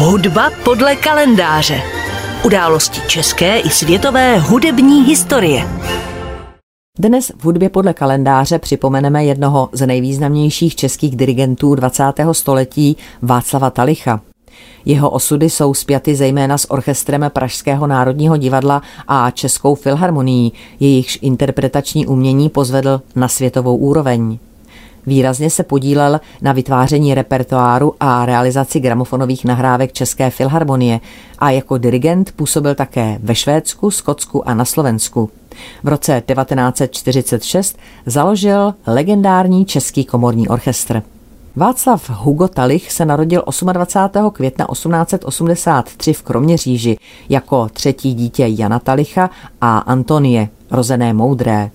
Hudba podle kalendáře. Události české i světové hudební historie. Dnes v hudbě podle kalendáře připomeneme jednoho z nejvýznamnějších českých dirigentů 20. století Václava Talicha. Jeho osudy jsou spjaty zejména s orchestrem Pražského národního divadla a Českou filharmonií, jejichž interpretační umění pozvedl na světovou úroveň. Výrazně se podílel na vytváření repertoáru a realizaci gramofonových nahrávek České filharmonie a jako dirigent působil také ve Švédsku, Skotsku a na Slovensku. V roce 1946 založil legendární Český komorní orchestr. Václav Hugo Talich se narodil 28. května 1883 v Kroměříži jako třetí dítě Jana Talicha a Antonie, rozené Moudré.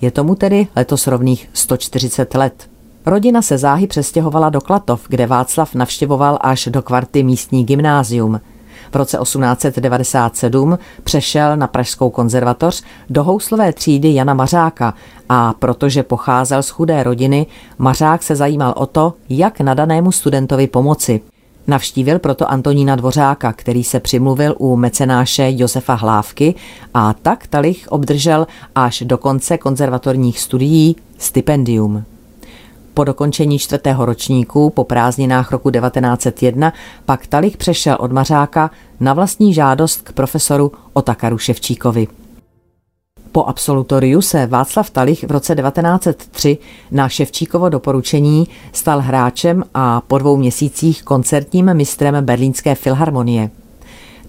Je tomu tedy letos rovných 140 let. Rodina se záhy přestěhovala do Klatov, kde Václav navštěvoval až do kvarty místní gymnázium. V roce 1897 přešel na Pražskou konzervatoř do houslové třídy Jana Mařáka a protože pocházel z chudé rodiny, Mařák se zajímal o to, jak nadanému studentovi pomoci. Navštívil proto Antonína Dvořáka, který se přimluvil u mecenáše Josefa Hlávky a tak Talich obdržel až do konce konzervatorních studií stipendium. Po dokončení čtvrtého ročníku po prázdninách roku 1901 pak Talich přešel od Mařáka na vlastní žádost k profesoru Otakaru Ševčíkovi. Po absolutoriu se Václav Talich v roce 1903 na Ševčíkovo doporučení stal hráčem a po dvou měsících koncertním mistrem Berlínské filharmonie.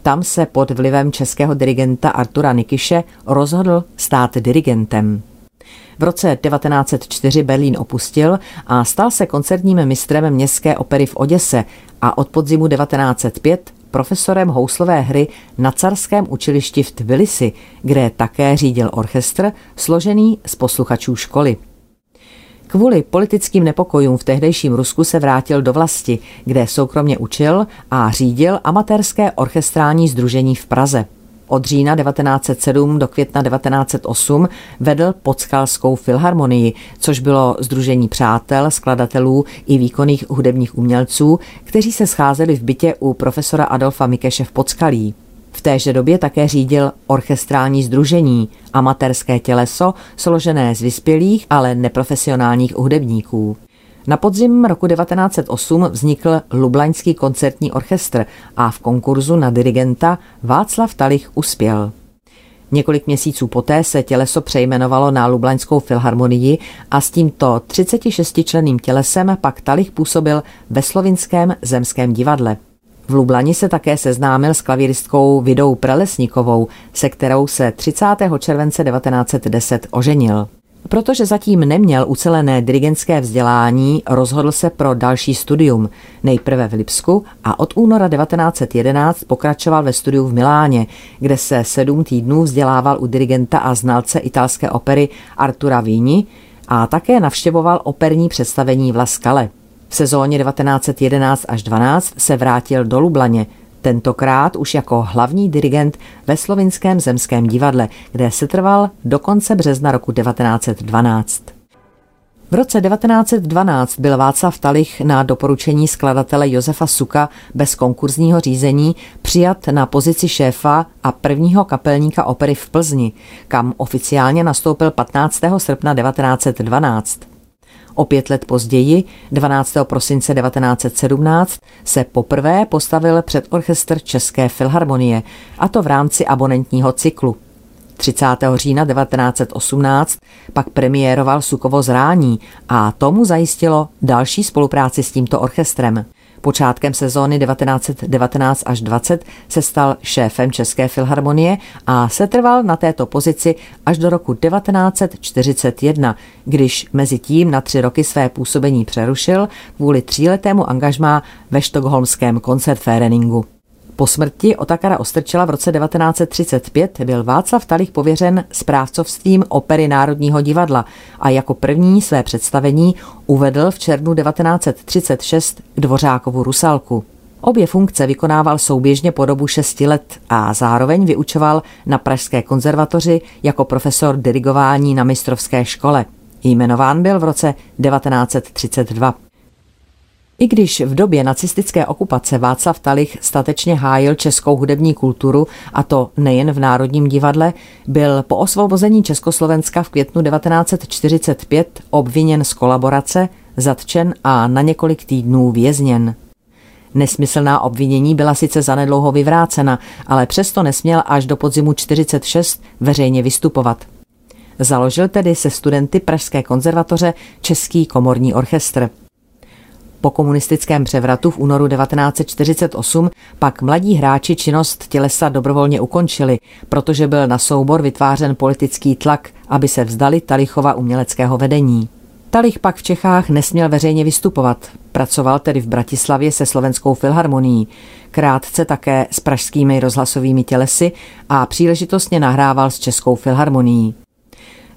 Tam se pod vlivem českého dirigenta Artura Nikiše rozhodl stát dirigentem. V roce 1904 Berlín opustil a stal se koncertním mistrem městské opery v Oděse a od podzimu 1905 profesorem houslové hry na carském učilišti v Tbilisi, kde také řídil orchestr složený z posluchačů školy. Kvůli politickým nepokojům v tehdejším Rusku se vrátil do vlasti, kde soukromně učil a řídil amatérské orchestrální združení v Praze. Od října 1907 do května 1908 vedl Podskalskou filharmonii, což bylo Združení přátel, skladatelů i výkonných hudebních umělců, kteří se scházeli v bytě u profesora Adolfa Mikeše v Podskalí. V téže době také řídil orchestrální združení, amatérské těleso, složené z vyspělých, ale neprofesionálních hudebníků. Na podzim roku 1908 vznikl Lublaňský koncertní orchestr a v konkurzu na dirigenta Václav Talich uspěl. Několik měsíců poté se těleso přejmenovalo na Lublaňskou filharmonii a s tímto 36-členným tělesem pak Talich působil ve slovinském zemském divadle. V Lublani se také seznámil s klavíristkou Vidou Prelesníkovou, se kterou se 30. července 1910 oženil. Protože zatím neměl ucelené dirigentské vzdělání, rozhodl se pro další studium, nejprve v Lipsku a od února 1911 pokračoval ve studiu v Miláně, kde se sedm týdnů vzdělával u dirigenta a znalce italské opery Artura Víni a také navštěvoval operní představení v La Scale. V sezóně 1911 až 12 se vrátil do Lublaně, tentokrát už jako hlavní dirigent ve slovinském zemském divadle, kde se trval do konce března roku 1912. V roce 1912 byl Václav Talich na doporučení skladatele Josefa Suka bez konkurzního řízení přijat na pozici šéfa a prvního kapelníka opery v Plzni, kam oficiálně nastoupil 15. srpna 1912. O pět let později, 12. prosince 1917, se poprvé postavil před orchestr České filharmonie, a to v rámci abonentního cyklu. 30. října 1918 pak premiéroval Sukovo zrání a tomu zajistilo další spolupráci s tímto orchestrem. Počátkem sezóny 1919 až 20 se stal šéfem České filharmonie a setrval na této pozici až do roku 1941, když mezi tím na tři roky své působení přerušil kvůli tříletému angažmá ve štokholmském koncertféreningu. Po smrti Otakara Ostrčela v roce 1935 byl Václav Talich pověřen správcovstvím opery Národního divadla a jako první své představení uvedl v červnu 1936 Dvořákovu Rusalku. Obě funkce vykonával souběžně po dobu šesti let a zároveň vyučoval na Pražské konzervatoři jako profesor dirigování na mistrovské škole. Jmenován byl v roce 1932. I když v době nacistické okupace Václav Talich statečně hájil českou hudební kulturu, a to nejen v Národním divadle, byl po osvobození Československa v květnu 1945 obviněn z kolaborace, zatčen a na několik týdnů vězněn. Nesmyslná obvinění byla sice zanedlouho vyvrácena, ale přesto nesměl až do podzimu 46 veřejně vystupovat. Založil tedy se studenty Pražské konzervatoře Český komorní orchestr. Po komunistickém převratu v únoru 1948 pak mladí hráči činnost tělesa dobrovolně ukončili, protože byl na soubor vytvářen politický tlak, aby se vzdali Talichova uměleckého vedení. Talich pak v Čechách nesměl veřejně vystupovat. Pracoval tedy v Bratislavě se slovenskou filharmonií, krátce také s pražskými rozhlasovými tělesy a příležitostně nahrával s českou filharmonií.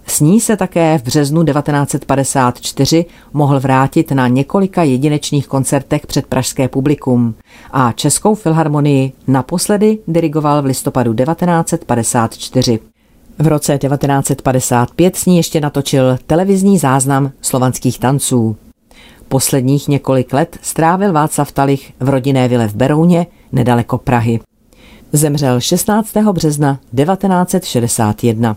S ní se také v březnu 1954 mohl vrátit na několika jedinečných koncertech před pražské publikum a Českou filharmonii naposledy dirigoval v listopadu 1954. V roce 1955 s ní ještě natočil televizní záznam slovanských tanců. Posledních několik let strávil Václav Talich v rodinné vile v Berouně, nedaleko Prahy. Zemřel 16. března 1961.